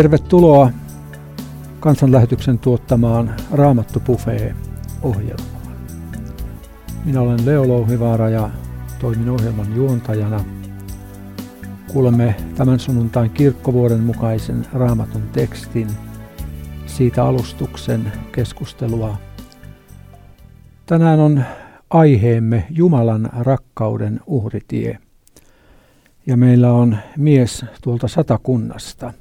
Tervetuloa kansanlähetyksen tuottamaan Raamattu ohjelmaan. Minä olen Leo Louhivaara ja toimin ohjelman juontajana. Kuulemme tämän sunnuntain kirkkovuoden mukaisen raamatun tekstin, siitä alustuksen keskustelua. Tänään on aiheemme Jumalan rakkauden uhritie. Ja meillä on mies tuolta satakunnasta –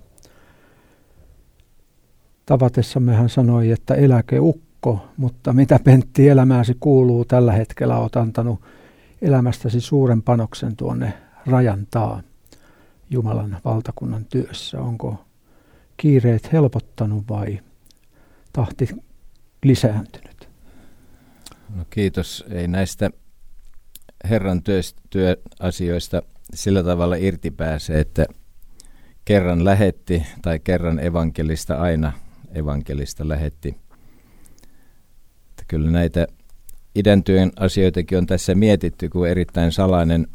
Tavatessamme hän sanoi, että eläkeukko, mutta mitä Pentti elämääsi kuuluu tällä hetkellä, olet antanut elämästäsi suuren panoksen tuonne rajan taa Jumalan valtakunnan työssä. Onko kiireet helpottanut vai tahti lisääntynyt? No kiitos. Ei näistä Herran työasioista sillä tavalla irti pääse, että kerran lähetti tai kerran evankelista aina evankelista lähetti. Että kyllä näitä idäntyön asioitakin on tässä mietitty, kun erittäin salainen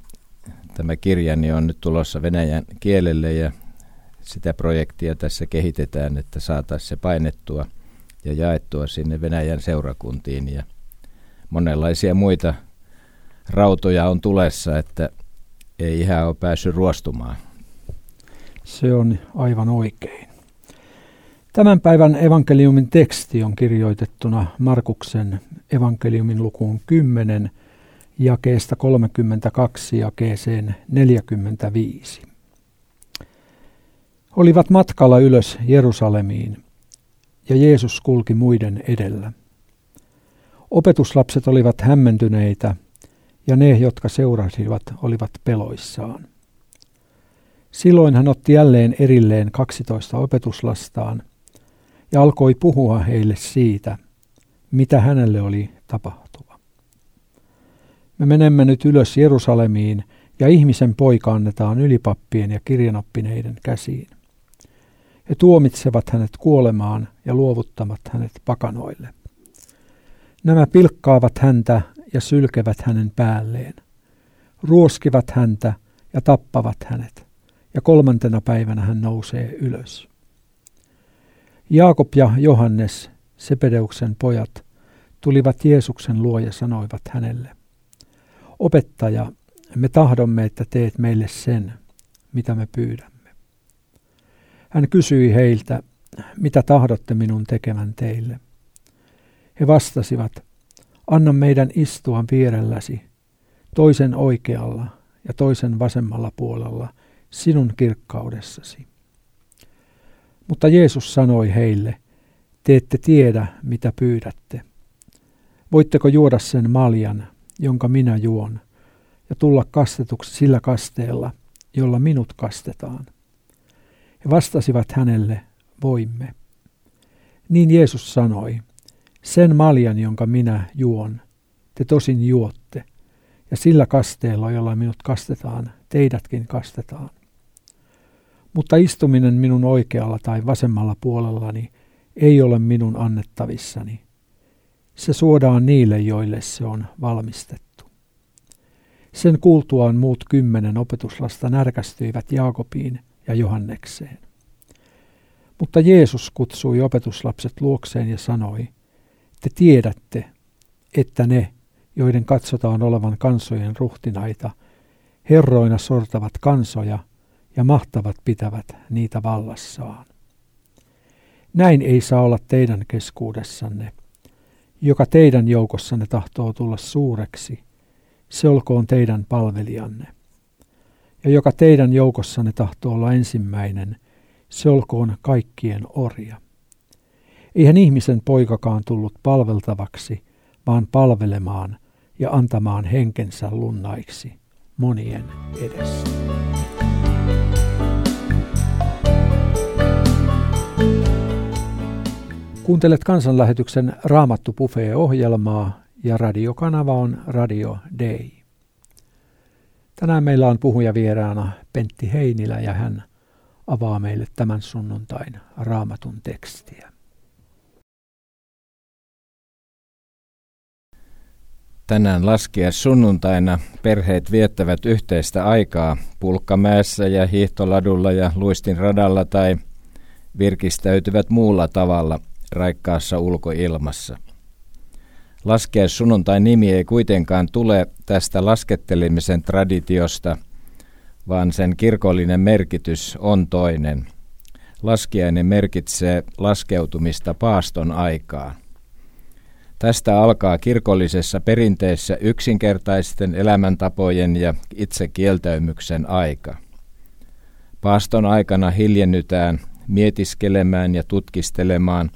tämä kirja niin on nyt tulossa venäjän kielelle ja sitä projektia tässä kehitetään, että saataisiin se painettua ja jaettua sinne Venäjän seurakuntiin ja monenlaisia muita rautoja on tulessa, että ei ihan ole päässyt ruostumaan. Se on aivan oikein. Tämän päivän evankeliumin teksti on kirjoitettuna Markuksen evankeliumin lukuun 10 jakeesta 32 jakeeseen 45. Olivat matkalla ylös Jerusalemiin ja Jeesus kulki muiden edellä. Opetuslapset olivat hämmentyneitä ja ne, jotka seurasivat, olivat peloissaan. Silloin hän otti jälleen erilleen kaksitoista opetuslastaan – ja alkoi puhua heille siitä, mitä hänelle oli tapahtuva. Me menemme nyt ylös Jerusalemiin ja ihmisen poika annetaan ylipappien ja kirjanoppineiden käsiin. He tuomitsevat hänet kuolemaan ja luovuttavat hänet pakanoille. Nämä pilkkaavat häntä ja sylkevät hänen päälleen. Ruoskivat häntä ja tappavat hänet, ja kolmantena päivänä hän nousee ylös. Jaakob ja Johannes, Sepedeuksen pojat, tulivat Jeesuksen luo ja sanoivat hänelle, Opettaja, me tahdomme, että teet meille sen, mitä me pyydämme. Hän kysyi heiltä, mitä tahdotte minun tekevän teille. He vastasivat, anna meidän istua vierelläsi, toisen oikealla ja toisen vasemmalla puolella, sinun kirkkaudessasi. Mutta Jeesus sanoi heille, te ette tiedä, mitä pyydätte. Voitteko juoda sen maljan, jonka minä juon, ja tulla kastetuksi sillä kasteella, jolla minut kastetaan? He vastasivat hänelle, voimme. Niin Jeesus sanoi, sen maljan, jonka minä juon, te tosin juotte, ja sillä kasteella, jolla minut kastetaan, teidätkin kastetaan. Mutta istuminen minun oikealla tai vasemmalla puolellani ei ole minun annettavissani. Se suodaan niille, joille se on valmistettu. Sen kuultuaan muut kymmenen opetuslasta närkästyivät Jaakobiin ja Johannekseen. Mutta Jeesus kutsui opetuslapset luokseen ja sanoi, te tiedätte, että ne, joiden katsotaan olevan kansojen ruhtinaita, herroina sortavat kansoja – ja mahtavat pitävät niitä vallassaan. Näin ei saa olla teidän keskuudessanne. Joka teidän joukossanne tahtoo tulla suureksi, se olkoon teidän palvelijanne. Ja joka teidän joukossanne tahtoo olla ensimmäinen, se olkoon kaikkien orja. Eihän ihmisen poikakaan tullut palveltavaksi, vaan palvelemaan ja antamaan henkensä lunnaiksi monien edessä. Kuuntelet kansanlähetyksen Raamattu Buffet-ohjelmaa ja radiokanava on Radio Day. Tänään meillä on puhuja vieraana Pentti Heinilä ja hän avaa meille tämän sunnuntain raamatun tekstiä. Tänään laskea sunnuntaina perheet viettävät yhteistä aikaa Pulkkamäessä ja Hiihtoladulla ja Luistin radalla tai virkistäytyvät muulla tavalla raikkaassa ulkoilmassa. Laskea sunnuntai nimi ei kuitenkaan tule tästä laskettelemisen traditiosta, vaan sen kirkollinen merkitys on toinen. Laskiainen merkitsee laskeutumista paaston aikaan. Tästä alkaa kirkollisessa perinteessä yksinkertaisten elämäntapojen ja itsekieltäymyksen aika. Paaston aikana hiljennytään mietiskelemään ja tutkistelemaan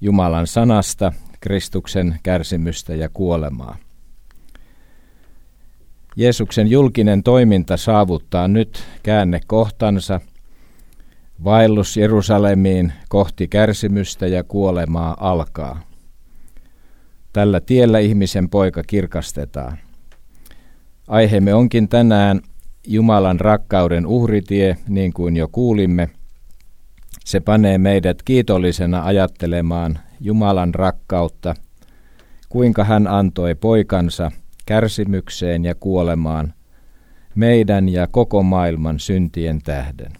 Jumalan sanasta, Kristuksen kärsimystä ja kuolemaa. Jeesuksen julkinen toiminta saavuttaa nyt käännekohtansa, vaellus Jerusalemiin kohti kärsimystä ja kuolemaa alkaa. Tällä tiellä ihmisen poika kirkastetaan. Aiheemme onkin tänään Jumalan rakkauden uhritie, niin kuin jo kuulimme. Se panee meidät kiitollisena ajattelemaan Jumalan rakkautta, kuinka hän antoi poikansa kärsimykseen ja kuolemaan meidän ja koko maailman syntien tähden.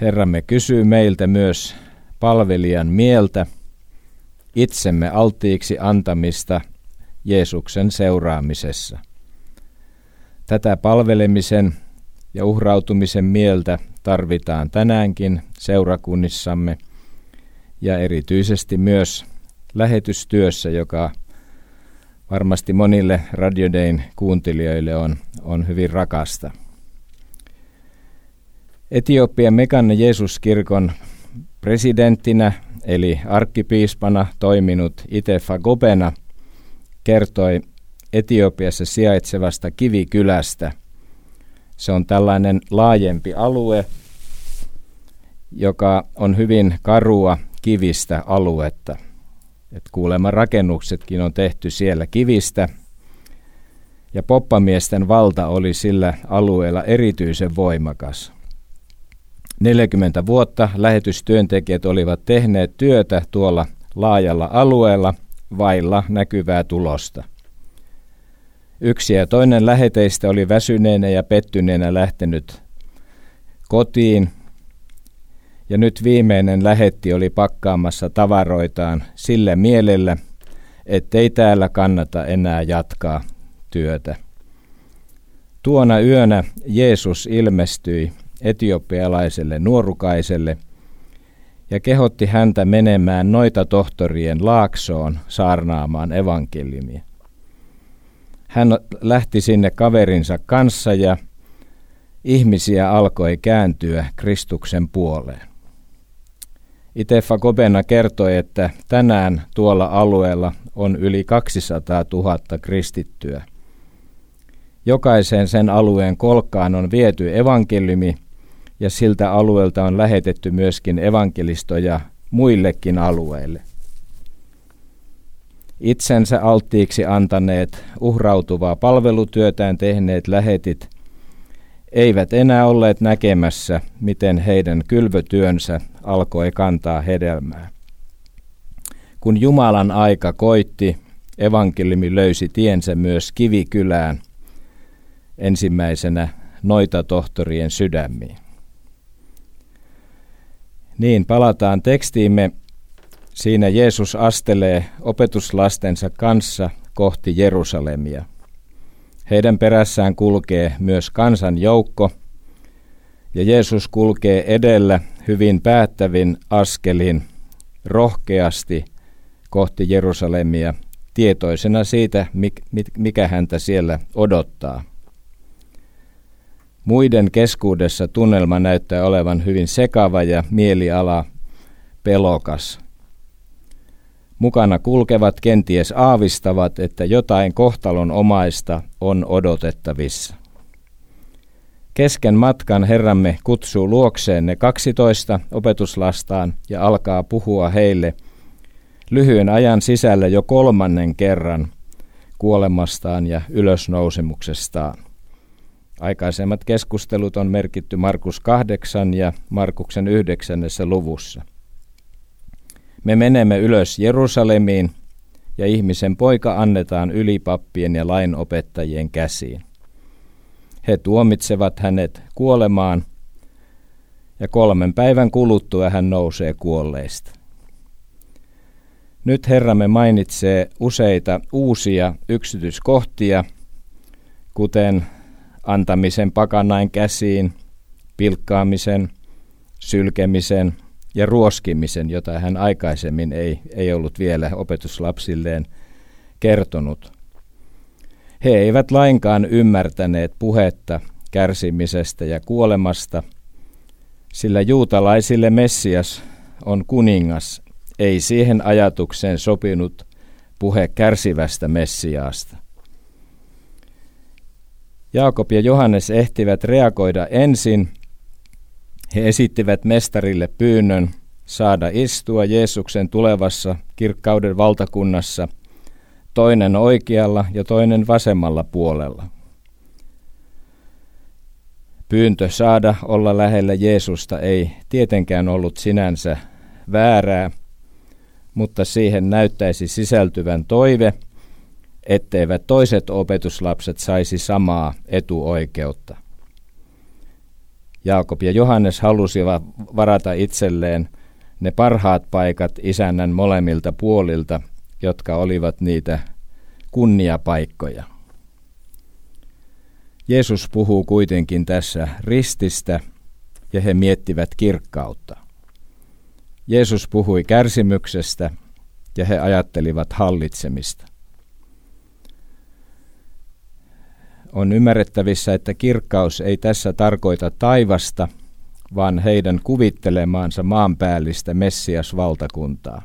Herramme kysyy meiltä myös palvelijan mieltä, itsemme alttiiksi antamista Jeesuksen seuraamisessa. Tätä palvelemisen ja uhrautumisen mieltä tarvitaan tänäänkin seurakunnissamme ja erityisesti myös lähetystyössä, joka varmasti monille Radiodein kuuntelijoille on, on hyvin rakasta. Etiopian Mekanne Jeesuskirkon presidenttinä eli arkkipiispana toiminut Itefa Gobena kertoi Etiopiassa sijaitsevasta kivikylästä. Se on tällainen laajempi alue, joka on hyvin karua kivistä aluetta. Et kuulemma rakennuksetkin on tehty siellä kivistä. Ja poppamiesten valta oli sillä alueella erityisen voimakas. 40 vuotta lähetystyöntekijät olivat tehneet työtä tuolla laajalla alueella vailla näkyvää tulosta. Yksi ja toinen läheteistä oli väsyneenä ja pettyneenä lähtenyt kotiin, ja nyt viimeinen lähetti oli pakkaamassa tavaroitaan sillä mielellä, ettei täällä kannata enää jatkaa työtä. Tuona yönä Jeesus ilmestyi etiopialaiselle nuorukaiselle ja kehotti häntä menemään noita tohtorien laaksoon saarnaamaan evankeliumia. Hän lähti sinne kaverinsa kanssa ja ihmisiä alkoi kääntyä Kristuksen puoleen. Itefa Kobena kertoi, että tänään tuolla alueella on yli 200 000 kristittyä. Jokaiseen sen alueen kolkkaan on viety evankeliumi ja siltä alueelta on lähetetty myöskin evankelistoja muillekin alueille. Itsensä alttiiksi antaneet, uhrautuvaa palvelutyötään tehneet lähetit eivät enää olleet näkemässä, miten heidän kylvötyönsä alkoi kantaa hedelmää. Kun Jumalan aika koitti, evankeliumi löysi tiensä myös Kivikylään, ensimmäisenä noita tohtorien sydämiin. Niin, palataan tekstiimme. Siinä Jeesus astelee opetuslastensa kanssa kohti Jerusalemia. Heidän perässään kulkee myös kansan joukko, ja Jeesus kulkee edellä hyvin päättävin askelin rohkeasti kohti Jerusalemia, tietoisena siitä, mikä häntä siellä odottaa. Muiden keskuudessa tunnelma näyttää olevan hyvin sekava ja mieliala pelokas. Mukana kulkevat kenties aavistavat, että jotain kohtalon omaista on odotettavissa. Kesken matkan Herramme kutsuu luokseen ne 12 opetuslastaan ja alkaa puhua heille lyhyen ajan sisällä jo kolmannen kerran kuolemastaan ja ylösnousemuksestaan. Aikaisemmat keskustelut on merkitty Markus 8 ja Markuksen 9. luvussa. Me menemme ylös Jerusalemiin ja ihmisen poika annetaan ylipappien ja lainopettajien käsiin. He tuomitsevat hänet kuolemaan ja kolmen päivän kuluttua hän nousee kuolleista. Nyt Herramme mainitsee useita uusia yksityiskohtia, kuten antamisen pakanain käsiin, pilkkaamisen, sylkemisen ja ruoskimisen, jota hän aikaisemmin ei, ei ollut vielä opetuslapsilleen kertonut. He eivät lainkaan ymmärtäneet puhetta kärsimisestä ja kuolemasta, sillä juutalaisille Messias on kuningas, ei siihen ajatukseen sopinut puhe kärsivästä Messiaasta. Jaakob ja Johannes ehtivät reagoida ensin. He esittivät mestarille pyynnön saada istua Jeesuksen tulevassa kirkkauden valtakunnassa, toinen oikealla ja toinen vasemmalla puolella. Pyyntö saada olla lähellä Jeesusta ei tietenkään ollut sinänsä väärää, mutta siihen näyttäisi sisältyvän toive, etteivät toiset opetuslapset saisi samaa etuoikeutta. Jaakob ja Johannes halusivat varata itselleen ne parhaat paikat isännän molemmilta puolilta, jotka olivat niitä kunniapaikkoja. Jeesus puhuu kuitenkin tässä rististä ja he miettivät kirkkautta. Jeesus puhui kärsimyksestä ja he ajattelivat hallitsemista. On ymmärrettävissä, että kirkkaus ei tässä tarkoita taivasta, vaan heidän kuvittelemaansa maanpäällistä Messias-valtakuntaa.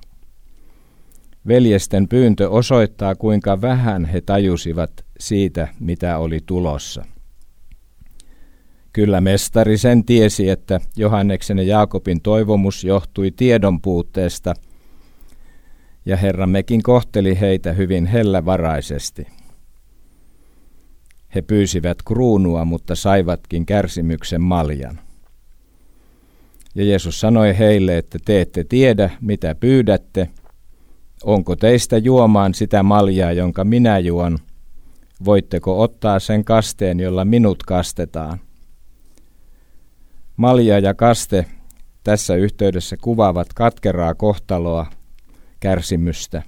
Veljesten pyyntö osoittaa, kuinka vähän he tajusivat siitä, mitä oli tulossa. Kyllä mestari sen tiesi, että Johanneksen ja Jaakobin toivomus johtui tiedon puutteesta, ja Herrammekin kohteli heitä hyvin hellävaraisesti. He pyysivät kruunua, mutta saivatkin kärsimyksen maljan. Ja Jeesus sanoi heille, että te ette tiedä, mitä pyydätte. Onko teistä juomaan sitä maljaa, jonka minä juon? Voitteko ottaa sen kasteen, jolla minut kastetaan? Malja ja kaste tässä yhteydessä kuvaavat katkeraa kohtaloa, kärsimystä.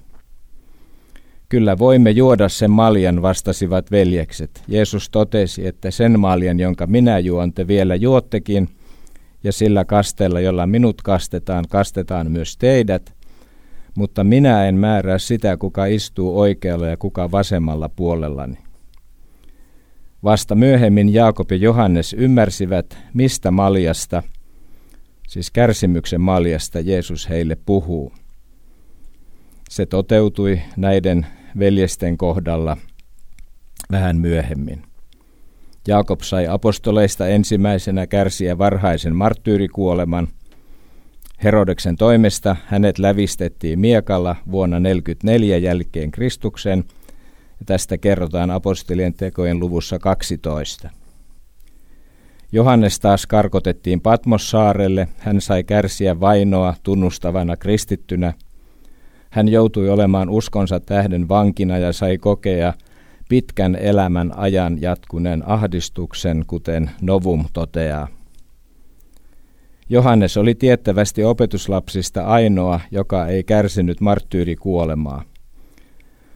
Kyllä voimme juoda sen maljan, vastasivat veljekset. Jeesus totesi, että sen maljan, jonka minä juon, te vielä juottekin, ja sillä kasteella, jolla minut kastetaan, kastetaan myös teidät, mutta minä en määrää sitä, kuka istuu oikealla ja kuka vasemmalla puolellani. Vasta myöhemmin Jaakob ja Johannes ymmärsivät, mistä maljasta, siis kärsimyksen maljasta Jeesus heille puhuu. Se toteutui näiden veljesten kohdalla vähän myöhemmin. Jaakob sai apostoleista ensimmäisenä kärsiä varhaisen marttyyrikuoleman. Herodeksen toimesta hänet lävistettiin miekalla vuonna 44 jälkeen Kristuksen – ja tästä kerrotaan apostolien tekojen luvussa 12. Johannes taas karkotettiin Patmossaarelle. Hän sai kärsiä vainoa tunnustavana kristittynä. Hän joutui olemaan uskonsa tähden vankina ja sai kokea pitkän elämän ajan jatkuneen ahdistuksen, kuten Novum toteaa. Johannes oli tiettävästi opetuslapsista ainoa, joka ei kärsinyt marttyyrikuolemaa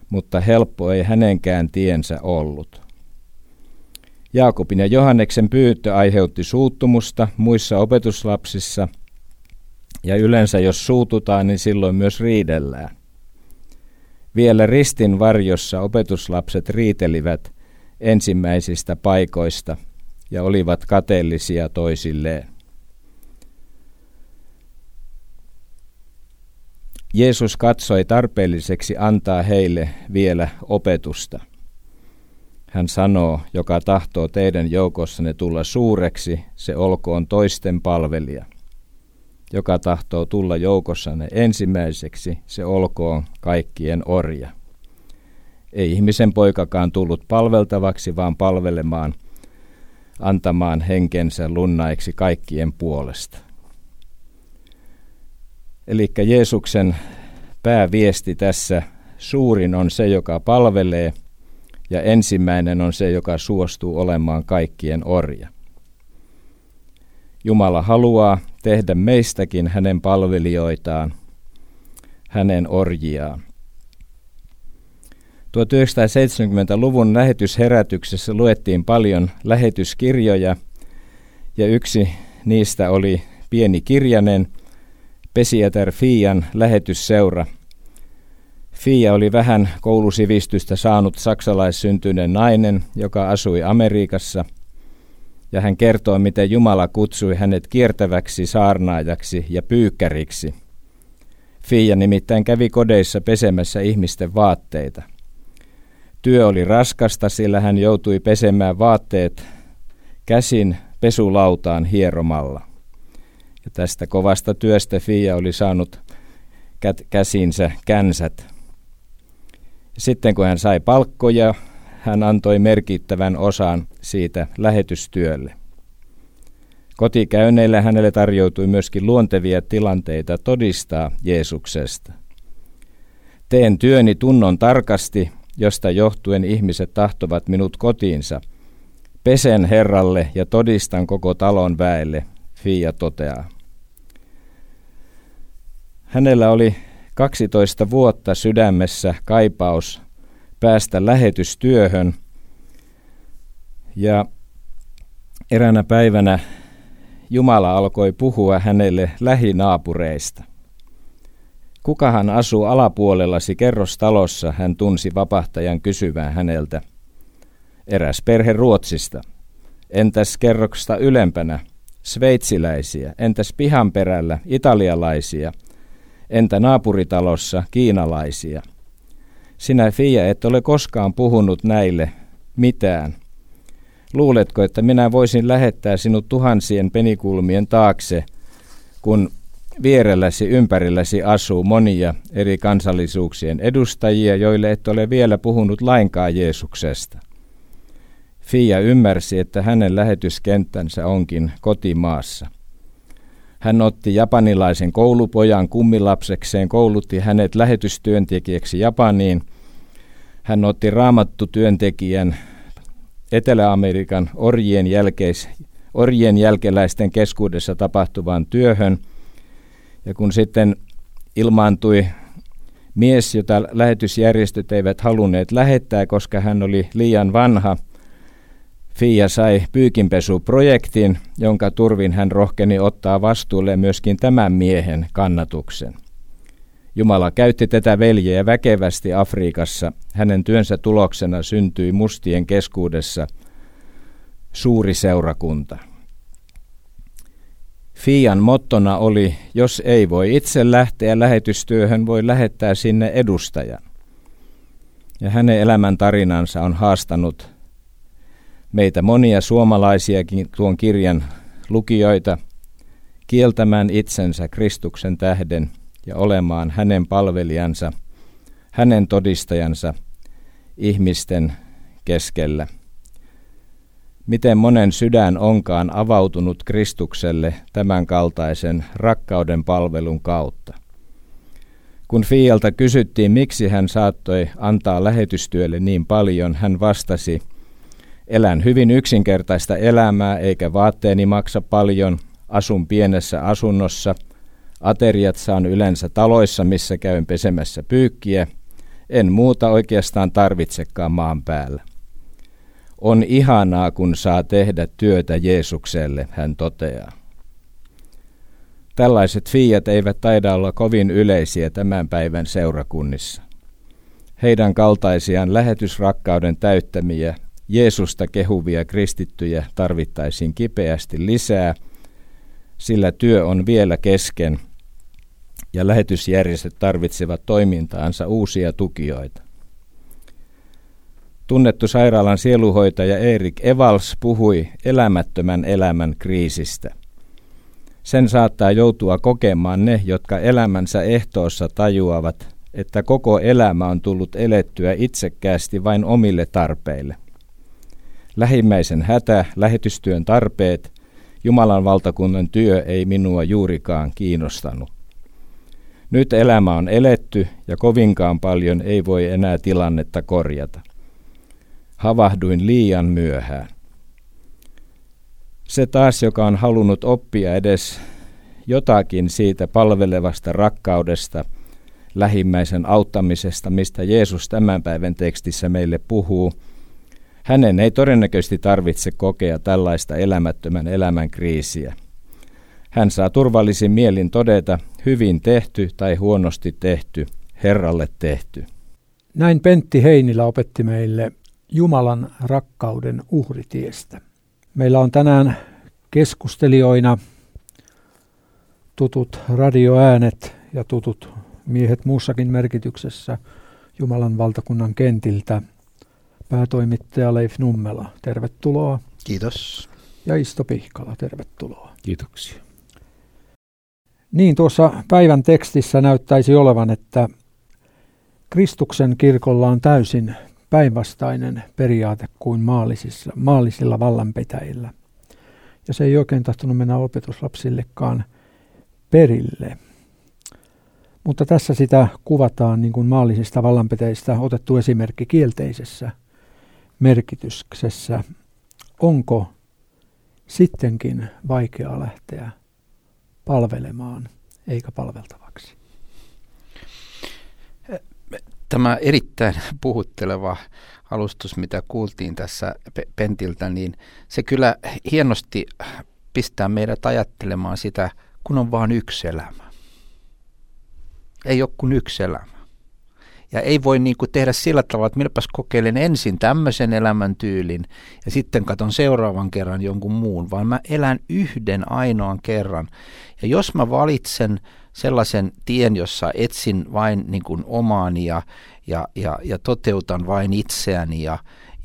mutta helppo ei hänenkään tiensä ollut. Jaakobin ja Johanneksen pyyntö aiheutti suuttumusta muissa opetuslapsissa, ja yleensä jos suututaan, niin silloin myös riidellään. Vielä ristin varjossa opetuslapset riitelivät ensimmäisistä paikoista ja olivat kateellisia toisilleen. Jeesus katsoi tarpeelliseksi antaa heille vielä opetusta. Hän sanoo, joka tahtoo teidän joukossanne tulla suureksi, se olkoon toisten palvelija. Joka tahtoo tulla joukossanne ensimmäiseksi, se olkoon kaikkien orja. Ei ihmisen poikakaan tullut palveltavaksi, vaan palvelemaan, antamaan henkensä lunnaiksi kaikkien puolesta. Eli Jeesuksen pääviesti tässä suurin on se, joka palvelee, ja ensimmäinen on se, joka suostuu olemaan kaikkien orja. Jumala haluaa tehdä meistäkin hänen palvelijoitaan, hänen orjiaan. 1970-luvun lähetysherätyksessä luettiin paljon lähetyskirjoja ja yksi niistä oli pieni kirjanen Pesieter Fian lähetysseura. Fia oli vähän koulusivistystä saanut saksalaissyntyinen nainen, joka asui Amerikassa, ja hän kertoo, miten Jumala kutsui hänet kiertäväksi saarnaajaksi ja pyykkäriksi. Fia nimittäin kävi kodeissa pesemässä ihmisten vaatteita. Työ oli raskasta, sillä hän joutui pesemään vaatteet käsin pesulautaan hieromalla. Ja tästä kovasta työstä Fia oli saanut käsinsä känsät. Sitten kun hän sai palkkoja, hän antoi merkittävän osan siitä lähetystyölle. Kotikäynneillä hänelle tarjoutui myöskin luontevia tilanteita todistaa Jeesuksesta. Teen työni tunnon tarkasti, josta johtuen ihmiset tahtovat minut kotiinsa. Pesen Herralle ja todistan koko talon väelle, Fia toteaa. Hänellä oli 12 vuotta sydämessä kaipaus päästä lähetystyöhön ja eräänä päivänä Jumala alkoi puhua hänelle lähinaapureista. Kukahan asuu alapuolellasi kerrostalossa, hän tunsi vapahtajan kysyvään häneltä. Eräs perhe Ruotsista. Entäs kerroksesta ylempänä? Sveitsiläisiä. Entäs pihan perällä? Italialaisia. Entä naapuritalossa? Kiinalaisia. Sinä, Fia, et ole koskaan puhunut näille mitään. Luuletko, että minä voisin lähettää sinut tuhansien penikulmien taakse, kun vierelläsi ympärilläsi asuu monia eri kansallisuuksien edustajia, joille et ole vielä puhunut lainkaan Jeesuksesta. Fia ymmärsi, että hänen lähetyskenttänsä onkin kotimaassa. Hän otti japanilaisen koulupojan kummilapsekseen, koulutti hänet lähetystyöntekijäksi Japaniin. Hän otti raamattu työntekijän Etelä-Amerikan orjien, jälkeis, orjien jälkeläisten keskuudessa tapahtuvaan työhön – ja kun sitten ilmaantui mies, jota lähetysjärjestöt eivät halunneet lähettää, koska hän oli liian vanha, Fia sai pyykinpesuprojektin, jonka turvin hän rohkeni ottaa vastuulle myöskin tämän miehen kannatuksen. Jumala käytti tätä veljeä väkevästi Afrikassa. Hänen työnsä tuloksena syntyi mustien keskuudessa suuri seurakunta. Fian mottona oli, jos ei voi itse lähteä lähetystyöhön, voi lähettää sinne edustajan. Ja hänen elämän tarinansa on haastanut meitä monia suomalaisiakin tuon kirjan lukijoita kieltämään itsensä Kristuksen tähden ja olemaan hänen palvelijansa, hänen todistajansa ihmisten keskellä miten monen sydän onkaan avautunut Kristukselle tämän kaltaisen rakkauden palvelun kautta. Kun Fialta kysyttiin, miksi hän saattoi antaa lähetystyölle niin paljon, hän vastasi, elän hyvin yksinkertaista elämää, eikä vaatteeni maksa paljon, asun pienessä asunnossa, ateriat saan yleensä taloissa, missä käyn pesemässä pyykkiä, en muuta oikeastaan tarvitsekaan maan päällä. On ihanaa, kun saa tehdä työtä Jeesukselle, hän toteaa. Tällaiset fiat eivät taida olla kovin yleisiä tämän päivän seurakunnissa. Heidän kaltaisiaan lähetysrakkauden täyttämiä, Jeesusta kehuvia kristittyjä tarvittaisiin kipeästi lisää, sillä työ on vielä kesken ja lähetysjärjestöt tarvitsevat toimintaansa uusia tukijoita. Tunnettu sairaalan sieluhoitaja Erik Evals puhui elämättömän elämän kriisistä. Sen saattaa joutua kokemaan ne, jotka elämänsä ehtoossa tajuavat, että koko elämä on tullut elettyä itsekkäästi vain omille tarpeille. Lähimmäisen hätä, lähetystyön tarpeet, Jumalan valtakunnan työ ei minua juurikaan kiinnostanut. Nyt elämä on eletty ja kovinkaan paljon ei voi enää tilannetta korjata havahduin liian myöhään. Se taas, joka on halunnut oppia edes jotakin siitä palvelevasta rakkaudesta, lähimmäisen auttamisesta, mistä Jeesus tämän päivän tekstissä meille puhuu, hänen ei todennäköisesti tarvitse kokea tällaista elämättömän elämän kriisiä. Hän saa turvallisin mielin todeta hyvin tehty tai huonosti tehty, Herralle tehty. Näin Pentti Heinilä opetti meille Jumalan rakkauden uhritiestä. Meillä on tänään keskustelijoina tutut radioäänet ja tutut miehet muussakin merkityksessä Jumalan valtakunnan kentiltä. Päätoimittaja Leif Nummela, tervetuloa. Kiitos. Ja Isto Pihkala, tervetuloa. Kiitoksia. Niin, tuossa päivän tekstissä näyttäisi olevan, että Kristuksen kirkolla on täysin päinvastainen periaate kuin maallisilla, maallisilla vallanpitäjillä. Ja se ei oikein tahtonut mennä opetuslapsillekaan perille. Mutta tässä sitä kuvataan niin kuin maallisista vallanpitäjistä otettu esimerkki kielteisessä merkityksessä. Onko sittenkin vaikea lähteä palvelemaan eikä palveltavaksi? Tämä erittäin puhutteleva alustus, mitä kuultiin tässä Pentiltä, niin se kyllä hienosti pistää meidät ajattelemaan sitä, kun on vain yksi elämä. Ei ole kuin yksi elämä. Ja ei voi niin kuin tehdä sillä tavalla, että minäpäs kokeilen ensin tämmöisen elämäntyylin ja sitten katon seuraavan kerran jonkun muun, vaan mä elän yhden ainoan kerran. Ja jos mä valitsen sellaisen tien, jossa etsin vain niin kuin omaani ja, ja, ja, ja toteutan vain itseäni ja,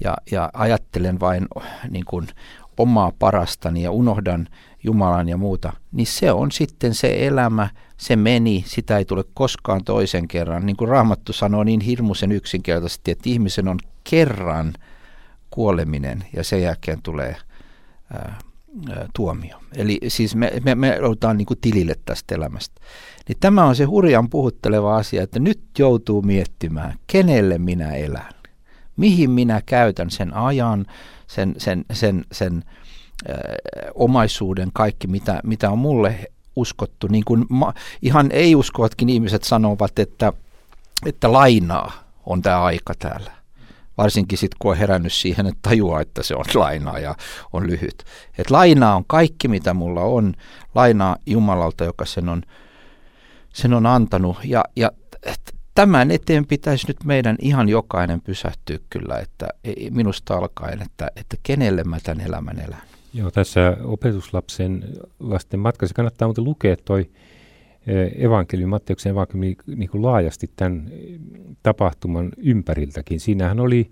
ja, ja ajattelen vain niin kuin omaa parastani ja unohdan Jumalan ja muuta, niin se on sitten se elämä, se meni, sitä ei tule koskaan toisen kerran. Niin kuin Raamattu sanoo niin hirmuisen yksinkertaisesti, että ihmisen on kerran kuoleminen ja sen jälkeen tulee ää, tuomio. Eli siis me, me, me joudutaan niin kuin tilille tästä elämästä. Niin tämä on se hurjan puhutteleva asia, että nyt joutuu miettimään, kenelle minä elän, mihin minä käytän sen ajan, sen, sen, sen, sen äh, omaisuuden, kaikki mitä, mitä on mulle uskottu. Niin kuin ma, ihan ei-uskovatkin ihmiset sanovat, että, että lainaa on tämä aika täällä varsinkin sitten kun on herännyt siihen, että tajuaa, että se on lainaa ja on lyhyt. Et lainaa on kaikki, mitä mulla on, lainaa Jumalalta, joka sen on, sen on antanut. Ja, ja tämän eteen pitäisi nyt meidän ihan jokainen pysähtyä kyllä, että minusta alkaen, että, että kenelle mä tämän elämän elän. Joo, tässä opetuslapsen lasten matkassa kannattaa muuten lukea toi evankeliumi, Matteuksen evankeliumi niin kuin laajasti tämän tapahtuman ympäriltäkin. Siinähän oli,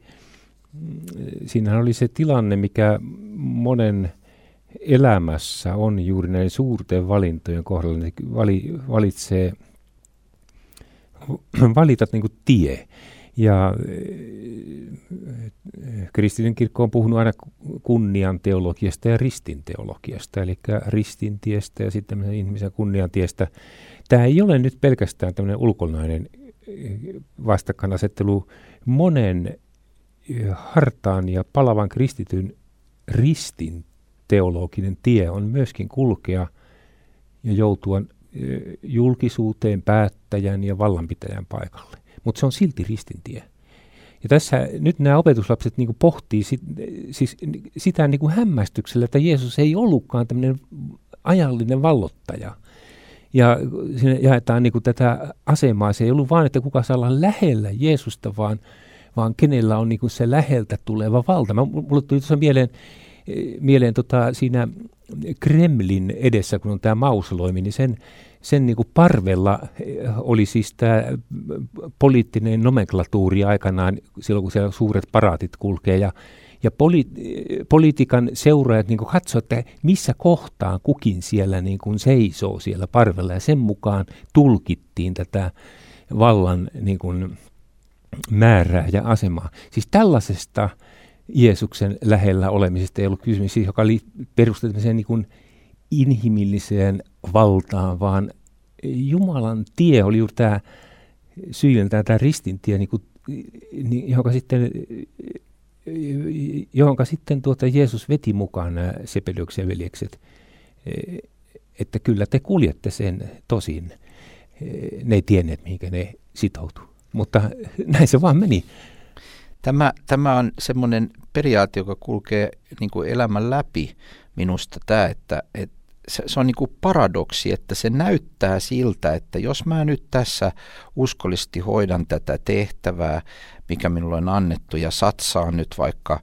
siinähän oli se tilanne, mikä monen elämässä on juuri näiden suurten valintojen kohdalla. Ne vali, valitsee, valitat niin kuin tie. Ja kristillinen kirkko on puhunut aina kunnian teologiasta ja ristin teologiasta, eli ristintiestä ja sitten ihmisen kunnian tiestä. Tämä ei ole nyt pelkästään tämmöinen ulkonainen vastakkainasettelu monen hartaan ja palavan kristityn ristin teologinen tie on myöskin kulkea ja joutua julkisuuteen päättäjän ja vallanpitäjän paikalle. Mutta se on silti ristintie. Ja tässä nyt nämä opetuslapset niin pohtii sit, siis sitä niin kuin hämmästyksellä, että Jeesus ei ollutkaan tämmöinen ajallinen vallottaja. Ja siinä jaetaan niin kuin tätä asemaa. Se ei ollut vain, että kuka saa olla lähellä Jeesusta, vaan, vaan kenellä on niin se läheltä tuleva valta. Mä, mulle tuli tuossa mieleen, mieleen tota, siinä Kremlin edessä, kun on tämä mausoleumi, niin sen, sen niin kuin parvella oli siis tämä poliittinen nomenklatuuri aikanaan, silloin kun siellä suuret paraatit kulkee, ja, ja poli, politiikan seuraajat niin katsoivat, että missä kohtaan kukin siellä niin kuin seisoo siellä parvella, ja sen mukaan tulkittiin tätä vallan niin kuin määrää ja asemaa. Siis tällaisesta Jeesuksen lähellä olemisesta ei ollut kysymys, joka oli perustettu niin inhimilliseen valtaan, vaan Jumalan tie oli juuri tämä syylentää tämä ristintie, niin kuin, niin, joka sitten johon sitten tuota Jeesus veti mukaan nämä Sepeliuksen veljekset, että kyllä te kuljette sen tosin. Ne ei tienneet, mihinkä ne sitoutu. Mutta näin se vaan meni. Tämä, tämä on semmoinen periaate, joka kulkee niin kuin elämän läpi minusta tämä, että, että se, se on niin kuin paradoksi, että se näyttää siltä, että jos mä nyt tässä uskollisesti hoidan tätä tehtävää, mikä minulle on annettu ja satsaan nyt vaikka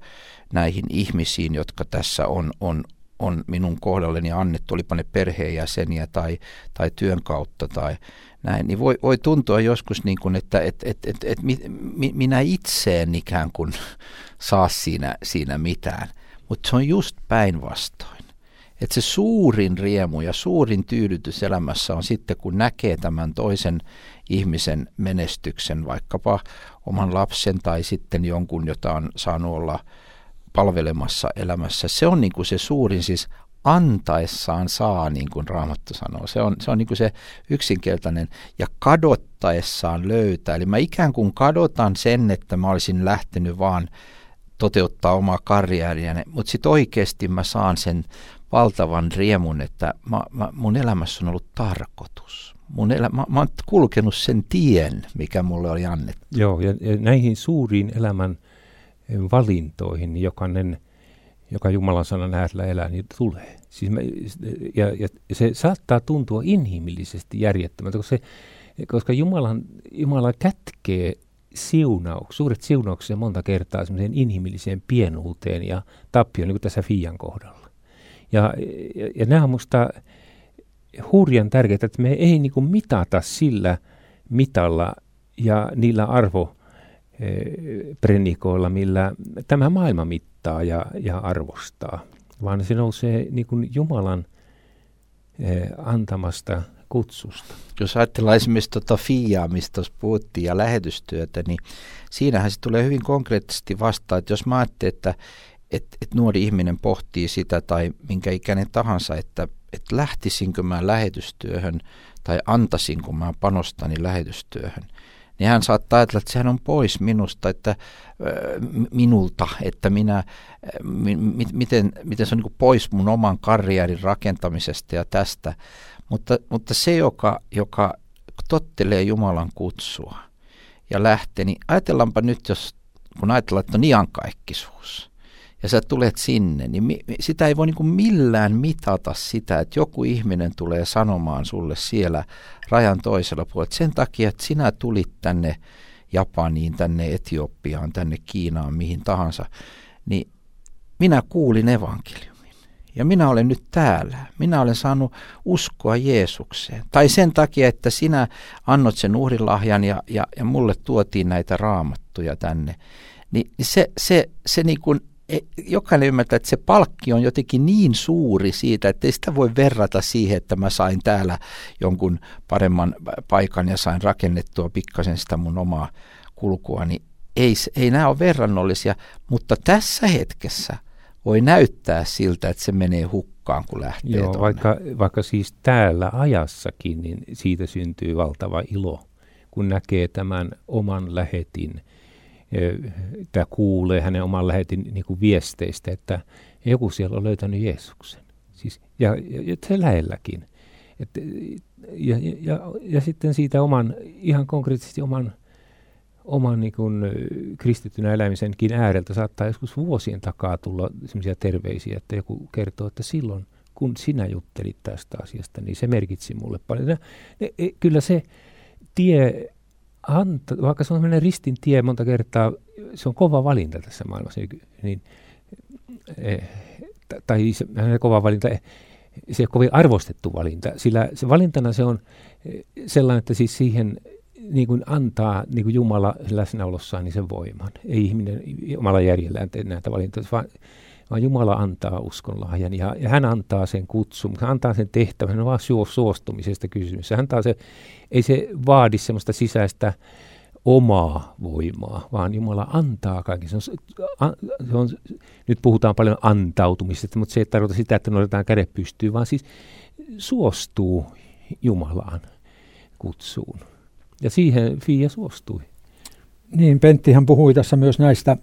näihin ihmisiin, jotka tässä on, on, on minun kohdalleni annettu, olipa ne perheenjäseniä tai, tai työn kautta tai näin, niin voi, voi tuntua joskus niin kuin, että et, et, et, et, mi, mi, minä itse en ikään kuin saa siinä, siinä mitään, mutta se on just päinvastoin. Että se suurin riemu ja suurin tyydytys elämässä on sitten, kun näkee tämän toisen ihmisen menestyksen, vaikkapa oman lapsen tai sitten jonkun, jota on saanut olla palvelemassa elämässä. Se on niin kuin se suurin, siis antaessaan saa, niin kuin Raamattu sanoo. Se on, se on niin kuin se yksinkertainen ja kadottaessaan löytää. Eli mä ikään kuin kadotan sen, että mä olisin lähtenyt vaan toteuttaa omaa karjääriäni, mutta sitten oikeasti mä saan sen valtavan riemun, että mä, mä, mun elämässä on ollut tarkoitus. Mun elä, mä, mä oon kulkenut sen tien, mikä mulle oli annettu. Joo, ja, ja näihin suuriin elämän valintoihin jokainen, joka Jumalan sanan äärellä elää, niin tulee. Siis me, ja, ja se saattaa tuntua inhimillisesti järjettömältä, koska, se, koska Jumalan, Jumala kätkee siunauk, suuret siunauksia monta kertaa semmoiseen inhimilliseen pienuuteen ja tappioon, niin kuin tässä Fian kohdalla. Ja, ja, ja nämä on minusta hurjan tärkeää, että me ei niin kuin mitata sillä mitalla ja niillä arvo prenikoilla, millä tämä maailma mittaa ja, ja arvostaa, vaan se nousee niin kuin Jumalan antamasta kutsusta. Jos ajatellaan esimerkiksi tuota FIAa, mistä tuossa puhuttiin, ja lähetystyötä, niin siinähän se tulee hyvin konkreettisesti vastaan, että jos mä ajattelen, että että et nuori ihminen pohtii sitä tai minkä ikäinen tahansa, että et lähtisinkö mä lähetystyöhön tai antaisinko mä panostani lähetystyöhön, niin hän saattaa ajatella, että sehän on pois minusta, että minulta, että minä, mi, miten, miten se on niin pois mun oman karjäärin rakentamisesta ja tästä. Mutta, mutta se, joka, joka tottelee Jumalan kutsua ja lähtee, niin ajatellaanpa nyt, jos kun ajatellaan, että on iankaikkisuus – ja sä tulet sinne, niin mi, sitä ei voi niin millään mitata sitä, että joku ihminen tulee sanomaan sulle siellä rajan toisella puolella, että sen takia, että sinä tulit tänne Japaniin, tänne Etiopiaan, tänne Kiinaan, mihin tahansa, niin minä kuulin evankeliumin. Ja minä olen nyt täällä. Minä olen saanut uskoa Jeesukseen. Tai sen takia, että sinä annot sen uhrilahjan ja, ja, ja mulle tuotiin näitä raamattuja tänne. Niin, niin se, se, se niin kuin jokainen ymmärtää, että se palkki on jotenkin niin suuri siitä, että ei sitä voi verrata siihen, että mä sain täällä jonkun paremman paikan ja sain rakennettua pikkasen sitä mun omaa kulkua, niin ei, ei nämä ole verrannollisia, mutta tässä hetkessä voi näyttää siltä, että se menee hukkaan, kun lähtee Joo, vaikka, vaikka siis täällä ajassakin, niin siitä syntyy valtava ilo, kun näkee tämän oman lähetin – tämä kuulee hänen oman lähetin niin kuin viesteistä, että joku siellä on löytänyt Jeesuksen. Siis, ja, ja, ja se lähelläkin. Et, ja, ja, ja, ja sitten siitä oman, ihan konkreettisesti oman, oman niin kuin, kristittynä elämisenkin ääreltä saattaa joskus vuosien takaa tulla sellaisia terveisiä, että joku kertoo, että silloin kun sinä juttelit tästä asiasta, niin se merkitsi mulle paljon. Ne, ne, kyllä se tie anta, vaikka se on sellainen ristin tie monta kertaa, se on kova valinta tässä maailmassa, niin, niin eh, tai se, kova valinta, eh, se on kovin arvostettu valinta, sillä se valintana se on eh, sellainen, että siis siihen niin kuin antaa niin kuin Jumala läsnäolossaan niin sen voiman. Ei ihminen omalla järjellään tee näitä valintoja, vaan, vaan Jumala antaa uskonlahjan ja, ja hän antaa sen kutsun, hän antaa sen tehtävän, hän on vaan suostumisesta kysymys. Hän antaa se, ei se vaadi semmoista sisäistä omaa voimaa, vaan Jumala antaa kaiken. Se on, se on, nyt puhutaan paljon antautumisesta, mutta se ei tarkoita sitä, että nostetaan kädet pystyy, vaan siis suostuu Jumalaan kutsuun. Ja siihen Fia suostui. Niin, Penttihän puhui tässä myös näistä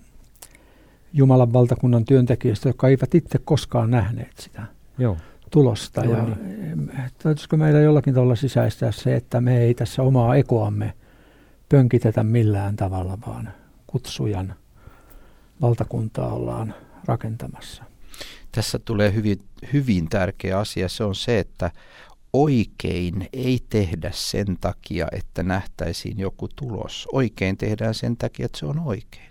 Jumalan valtakunnan työntekijöistä, jotka eivät itse koskaan nähneet sitä Joo. tulosta. Joo, ja niin. täytyisikö meillä jollakin tavalla sisäistää se, että me ei tässä omaa ekoamme pönkitetä millään tavalla, vaan kutsujan valtakuntaa ollaan rakentamassa. Tässä tulee hyvin, hyvin tärkeä asia. Se on se, että oikein ei tehdä sen takia, että nähtäisiin joku tulos. Oikein tehdään sen takia, että se on oikein.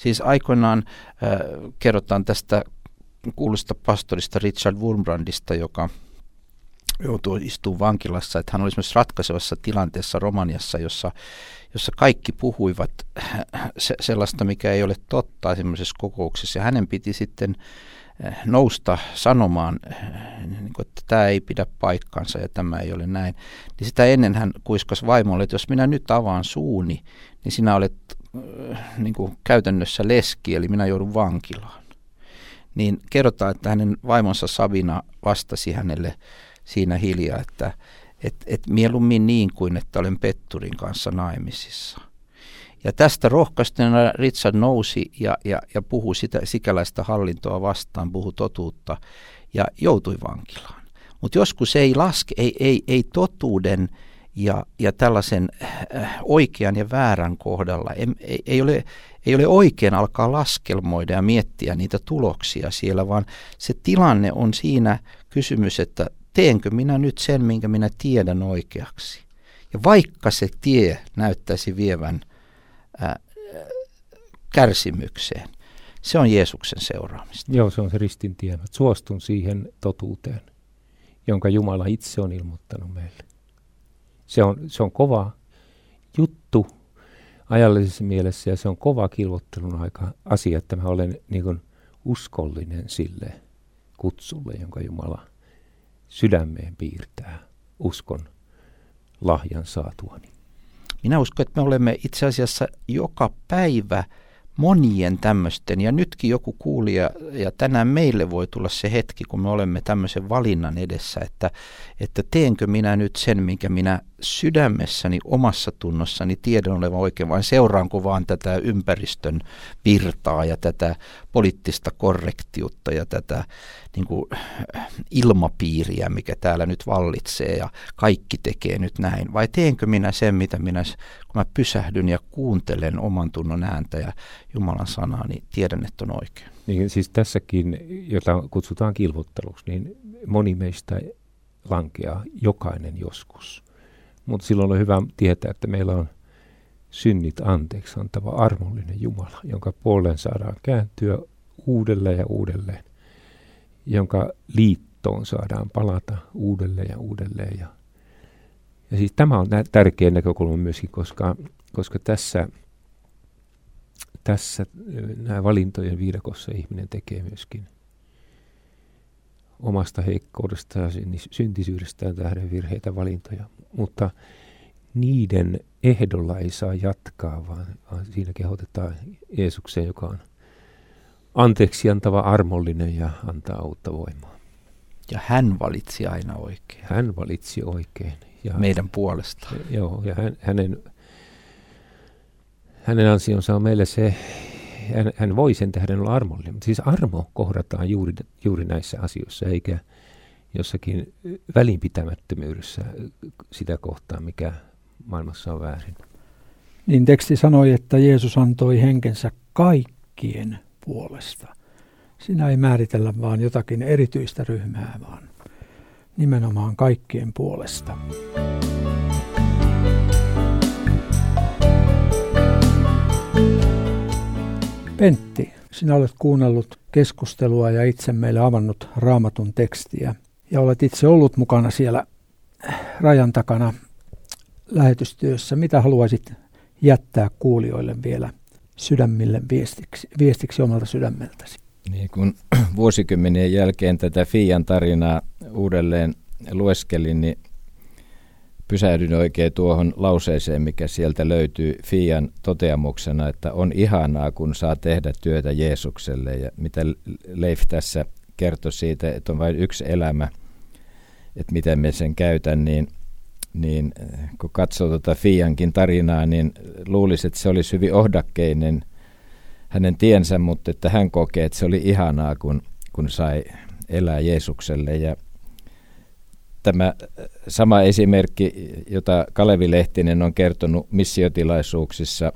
Siis aikoinaan äh, kerrotaan tästä kuulusta pastorista Richard Wurmbrandista, joka joutui istumaan vankilassa, että hän oli myös ratkaisevassa tilanteessa Romaniassa, jossa, jossa kaikki puhuivat se, sellaista, mikä ei ole totta semmoisessa kokouksessa. Ja hänen piti sitten nousta sanomaan, niin kuin, että tämä ei pidä paikkansa ja tämä ei ole näin. Niin sitä ennen hän kuiskasi vaimolle, että jos minä nyt avaan suuni, niin sinä olet niin kuin käytännössä leski, eli minä joudun vankilaan. Niin kerrotaan, että hänen vaimonsa Sabina vastasi hänelle siinä hiljaa, että et, et mieluummin niin kuin, että olen Petturin kanssa naimisissa. Ja tästä rohkaistuna Richard nousi ja, ja, ja puhui sitä sikäläistä hallintoa vastaan, puhui totuutta ja joutui vankilaan. Mutta joskus ei laske, ei, ei, ei totuuden ja, ja tällaisen äh, oikean ja väärän kohdalla, ei, ei, ei, ole, ei ole oikein alkaa laskelmoida ja miettiä niitä tuloksia siellä, vaan se tilanne on siinä kysymys, että teenkö minä nyt sen, minkä minä tiedän oikeaksi. Ja vaikka se tie näyttäisi vievän ää, kärsimykseen, se on Jeesuksen seuraamista. Joo, se on se ristin tie. Suostun siihen totuuteen, jonka Jumala itse on ilmoittanut meille. Se on, se on kova juttu ajallisessa mielessä ja se on kova kilvottelun aika asia, että mä olen niin kuin uskollinen sille kutsulle, jonka Jumala sydämeen piirtää uskon lahjan saatuani. Minä uskon, että me olemme itse asiassa joka päivä monien tämmöisten, ja nytkin joku kuulija, ja tänään meille voi tulla se hetki, kun me olemme tämmöisen valinnan edessä, että, että teenkö minä nyt sen, minkä minä sydämessäni, omassa tunnossani tiedon olevan oikein, vai seuraanko vaan tätä ympäristön virtaa ja tätä poliittista korrektiutta ja tätä niin kuin, ilmapiiriä, mikä täällä nyt vallitsee ja kaikki tekee nyt näin, vai teenkö minä sen, mitä minä, kun mä pysähdyn ja kuuntelen oman tunnon ääntä ja Jumalan sanaa, niin tiedän, että on oikein. Niin, siis tässäkin, jota kutsutaan kilvotteluksi, niin moni meistä lankeaa jokainen joskus. Mutta silloin on hyvä tietää, että meillä on synnit anteeksi antava armollinen Jumala, jonka puoleen saadaan kääntyä uudelleen ja uudelleen, jonka liittoon saadaan palata uudelleen ja uudelleen. Ja, ja siis tämä on tärkeä näkökulma myöskin, koska, koska tässä, tässä nämä valintojen viidakossa ihminen tekee myöskin omasta heikkoudesta ja syntisyydestään tähden virheitä valintoja. Mutta niiden ehdolla ei saa jatkaa, vaan, vaan siinä kehotetaan Jeesukseen, joka on anteeksi antava armollinen ja antaa uutta voimaa. Ja hän valitsi aina oikein. Hän valitsi oikein. Ja, meidän puolesta. Joo, ja hän, hänen, hänen ansionsa on meille se, hän, hän voi sen tähden olla armollinen. Mutta siis armo kohdataan juuri, juuri näissä asioissa, eikä jossakin välinpitämättömyydessä sitä kohtaa, mikä maailmassa on väärin. Niin teksti sanoi, että Jeesus antoi henkensä kaikkien puolesta. Siinä ei määritellä vaan jotakin erityistä ryhmää, vaan nimenomaan kaikkien puolesta. Pentti, sinä olet kuunnellut keskustelua ja itse meille avannut raamatun tekstiä ja olet itse ollut mukana siellä rajan takana lähetystyössä. Mitä haluaisit jättää kuulijoille vielä sydämille viestiksi, viestiksi omalta sydämeltäsi? Niin kun vuosikymmenien jälkeen tätä Fian tarinaa uudelleen lueskelin, niin pysähdyin oikein tuohon lauseeseen, mikä sieltä löytyy Fian toteamuksena, että on ihanaa, kun saa tehdä työtä Jeesukselle. Ja mitä Leif tässä kertoi siitä, että on vain yksi elämä, että miten me sen käytän, niin, niin kun katsoo tuota Fiankin tarinaa, niin luulisi, että se olisi hyvin ohdakkeinen hänen tiensä, mutta että hän kokee, että se oli ihanaa, kun, kun sai elää Jeesukselle. Ja tämä sama esimerkki, jota Kalevi Lehtinen on kertonut missiotilaisuuksissa,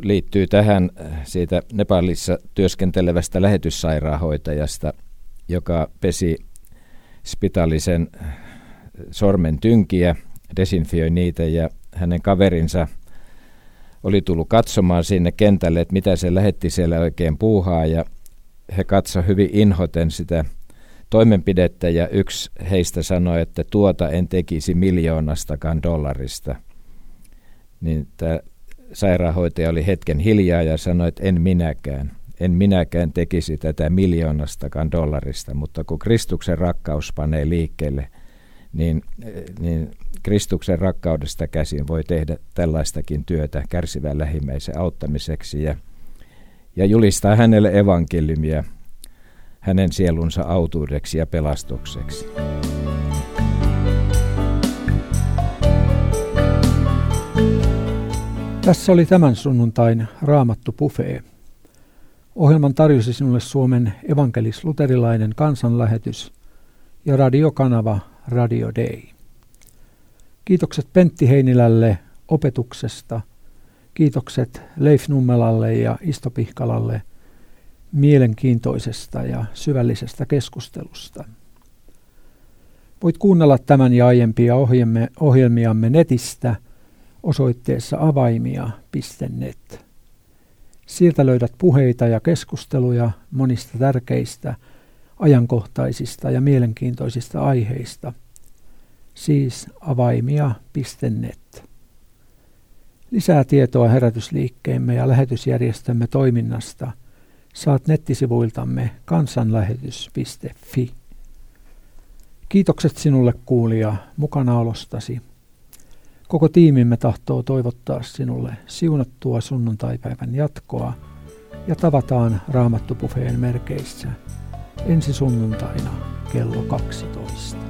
liittyy tähän siitä Nepalissa työskentelevästä lähetyssairaanhoitajasta, joka pesi spitaalisen sormen tynkiä, desinfioi niitä ja hänen kaverinsa oli tullut katsomaan sinne kentälle, että mitä se lähetti siellä oikein puuhaa ja he katsoivat hyvin inhoten sitä toimenpidettä ja yksi heistä sanoi, että tuota en tekisi miljoonastakaan dollarista. Niin tämä sairaanhoitaja oli hetken hiljaa ja sanoi, että en minäkään. En minäkään tekisi tätä miljoonastakaan dollarista, mutta kun Kristuksen rakkaus panee liikkeelle, niin, niin Kristuksen rakkaudesta käsin voi tehdä tällaistakin työtä kärsivän lähimmäisen auttamiseksi ja, ja julistaa hänelle evankeliumia hänen sielunsa autuudeksi ja pelastukseksi. Tässä oli tämän sunnuntain Raamattu Buffet. Ohjelman tarjosi sinulle Suomen evankelis-luterilainen kansanlähetys ja radiokanava Radio Day. Kiitokset Pentti Heinilälle opetuksesta. Kiitokset Leif Nummelalle ja Isto Pihkalalle mielenkiintoisesta ja syvällisestä keskustelusta. Voit kuunnella tämän ja aiempia ohjelmiamme netistä osoitteessa avaimia.net. Sieltä löydät puheita ja keskusteluja monista tärkeistä, ajankohtaisista ja mielenkiintoisista aiheista – siis avaimia.net. Lisää tietoa herätysliikkeemme ja lähetysjärjestömme toiminnasta saat nettisivuiltamme kansanlähetys.fi. Kiitokset sinulle kuulija mukanaolostasi. Koko tiimimme tahtoo toivottaa sinulle siunattua sunnuntaipäivän jatkoa ja tavataan Raamattupufeen merkeissä ensi sunnuntaina kello 12.